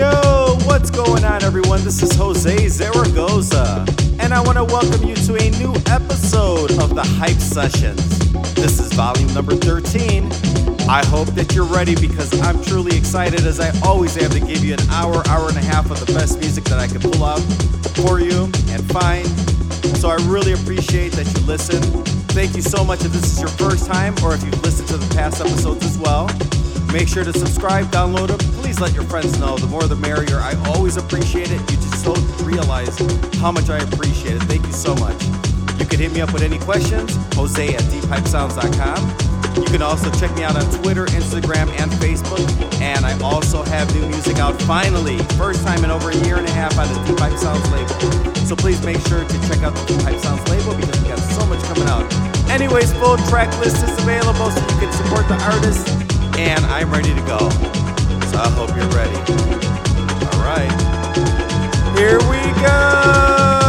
Yo, what's going on, everyone? This is Jose Zaragoza, and I want to welcome you to a new episode of the Hype Sessions. This is volume number 13. I hope that you're ready because I'm truly excited, as I always am, to give you an hour, hour and a half of the best music that I can pull out for you and find. So I really appreciate that you listen. Thank you so much if this is your first time or if you've listened to the past episodes as well. Make sure to subscribe, download them. Please let your friends know. The more the merrier. I always appreciate it. You just don't realize how much I appreciate it. Thank you so much. You can hit me up with any questions, Jose at deephypesounds.com. You can also check me out on Twitter, Instagram, and Facebook. And I also have new music out finally. First time in over a year and a half on the Deep Hype Sounds label. So please make sure to check out the Deep Hype Sounds label because we got so much coming out. Anyways, full track list is available so you can support the artist. And I'm ready to go. So I hope you're ready. All right. Here we go.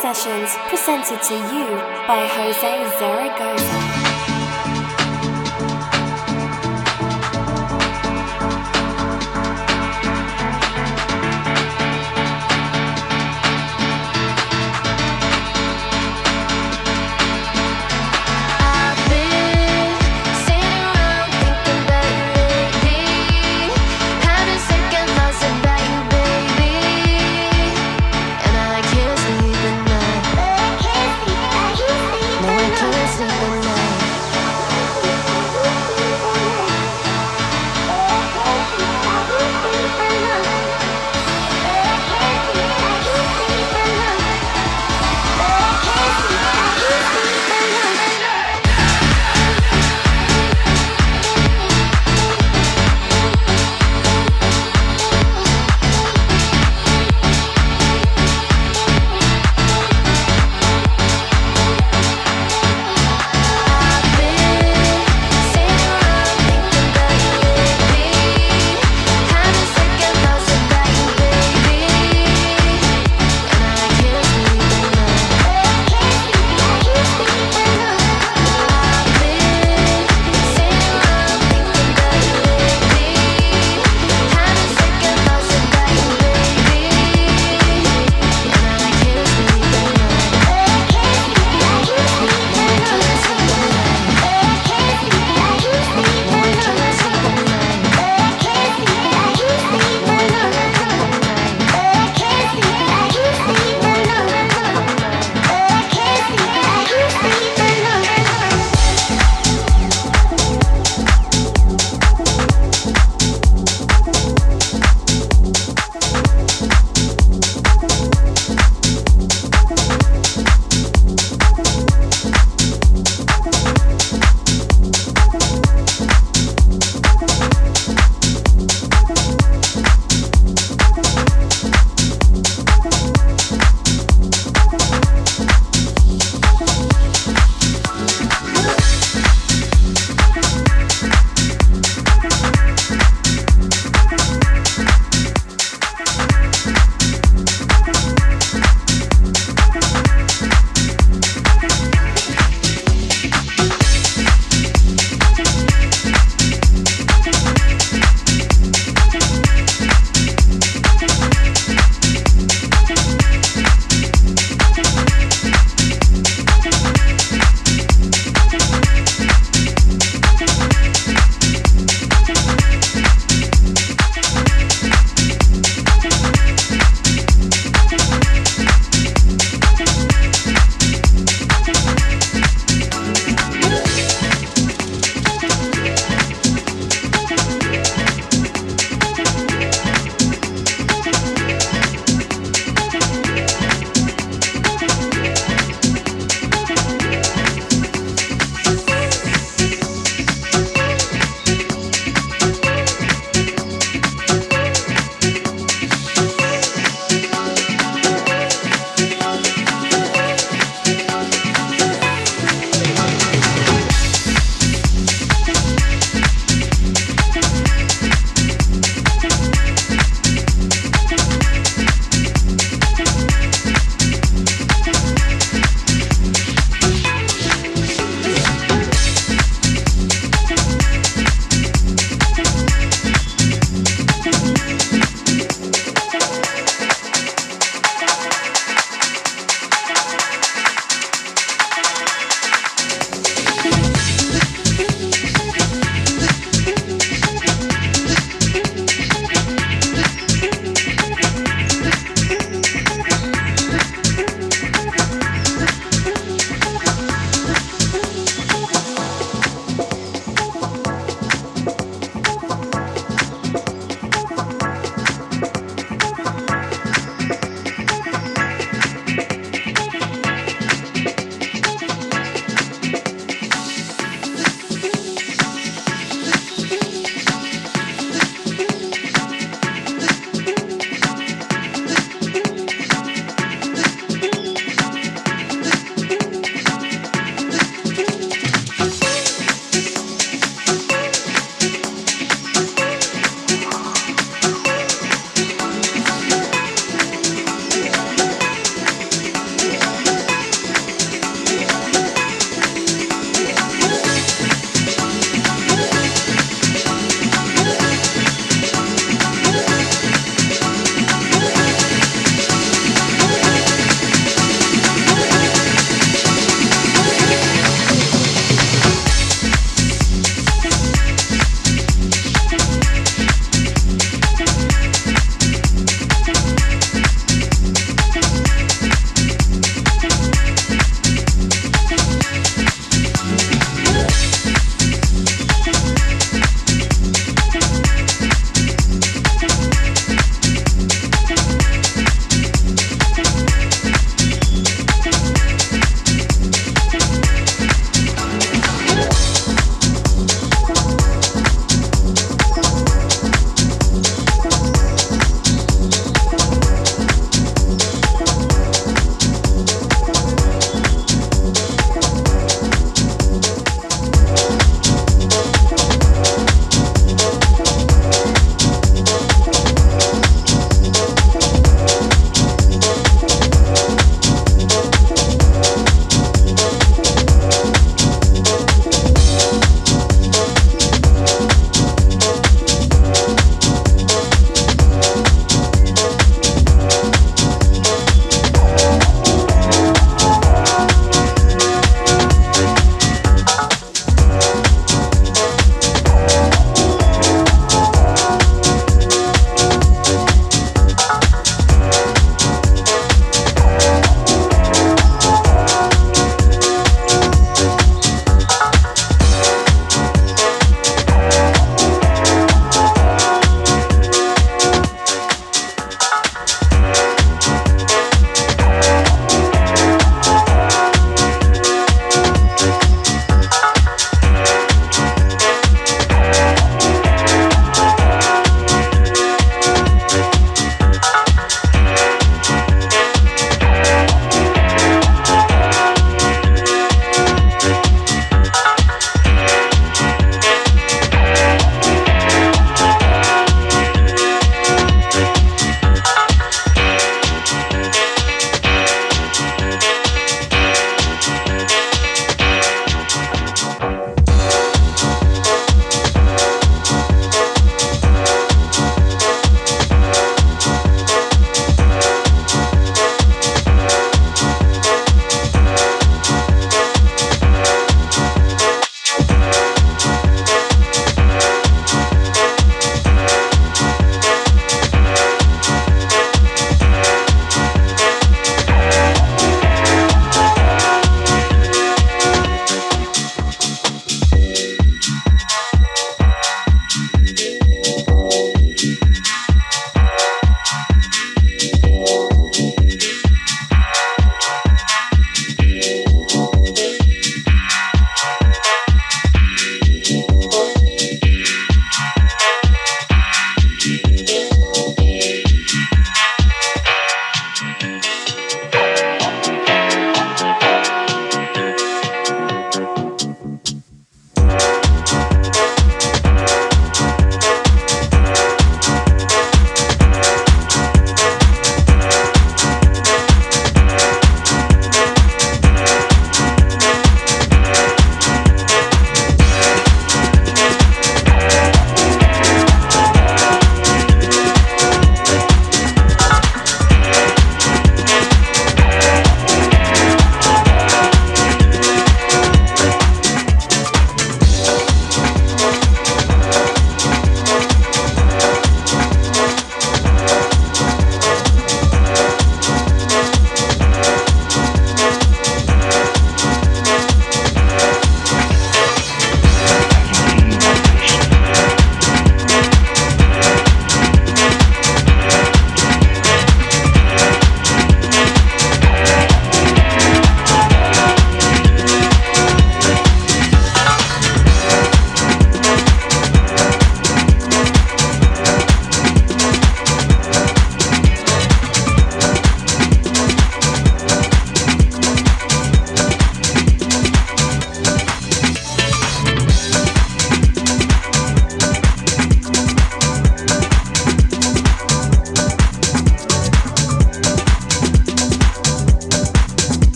Sessions presented to you by Jose Zaragoza.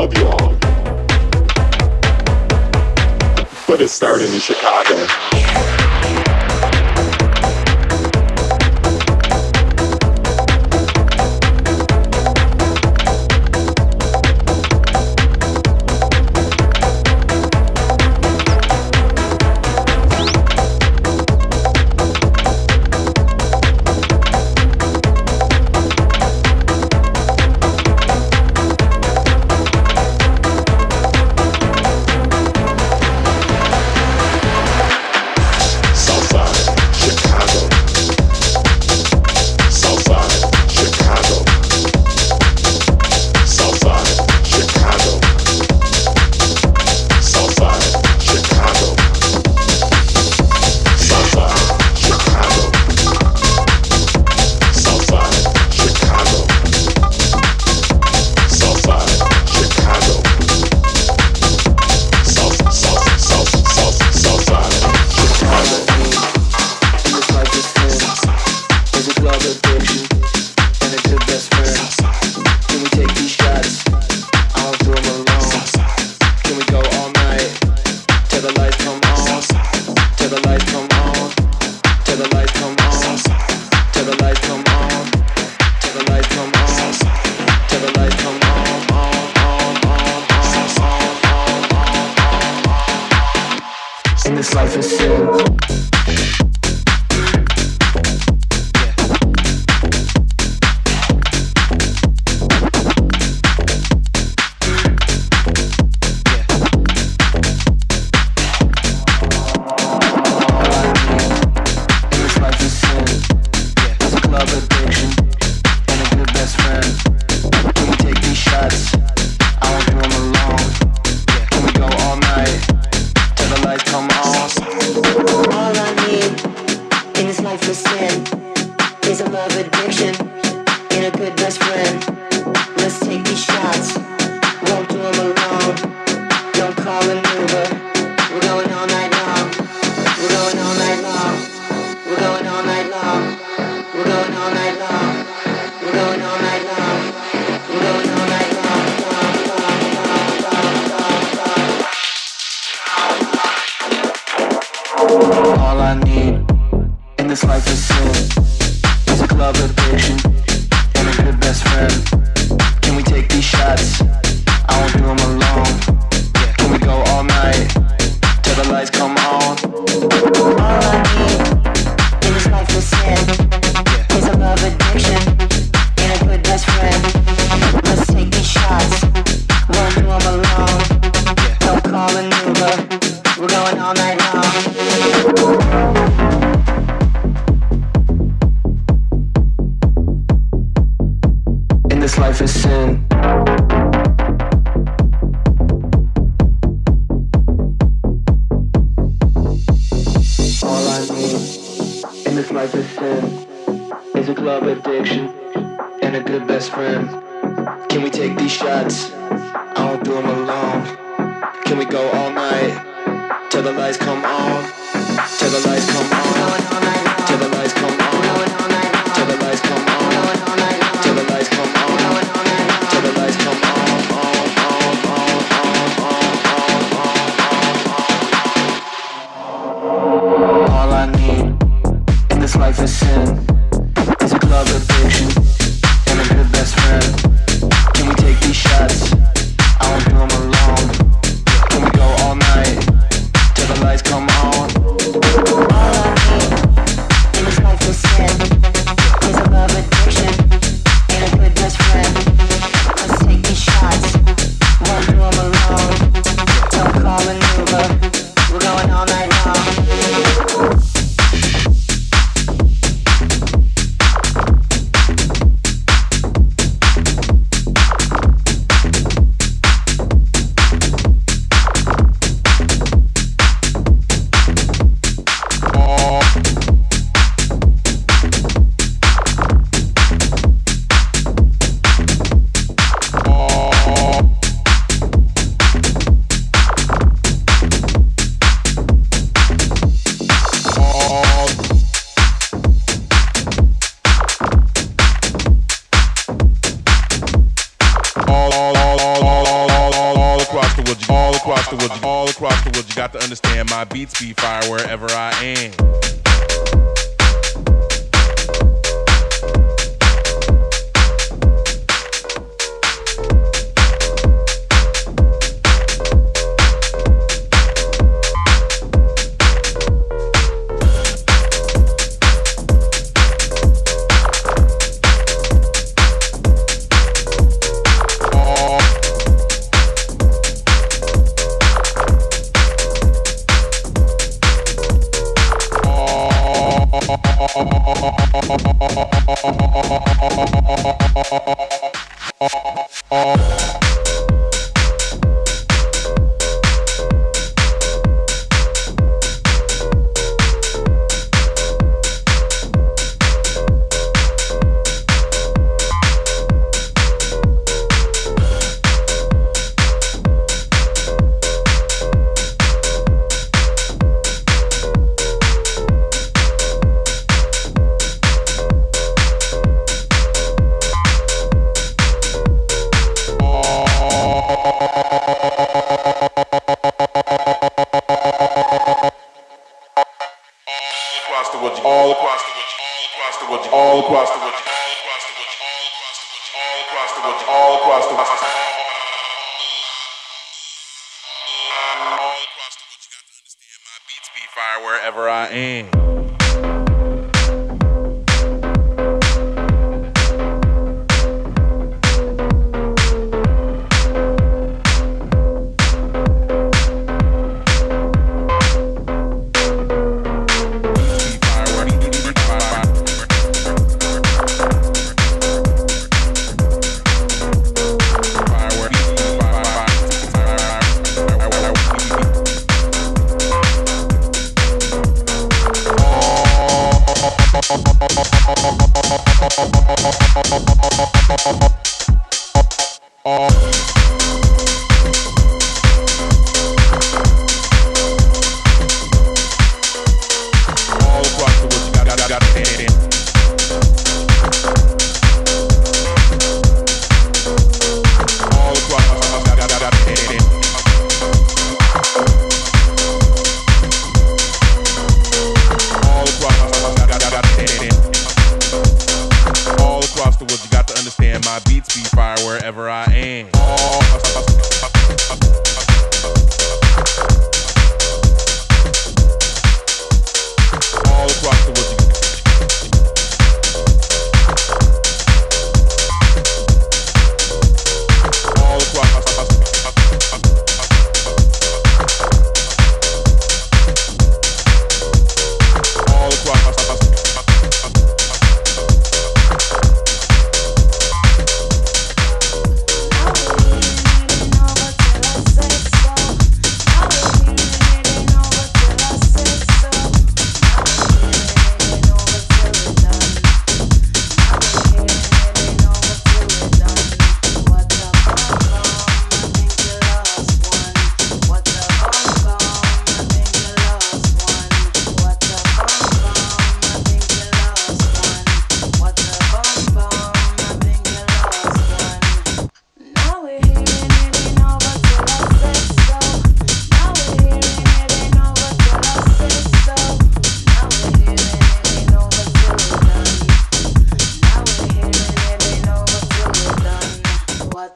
Lights in on.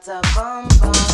a bum bum.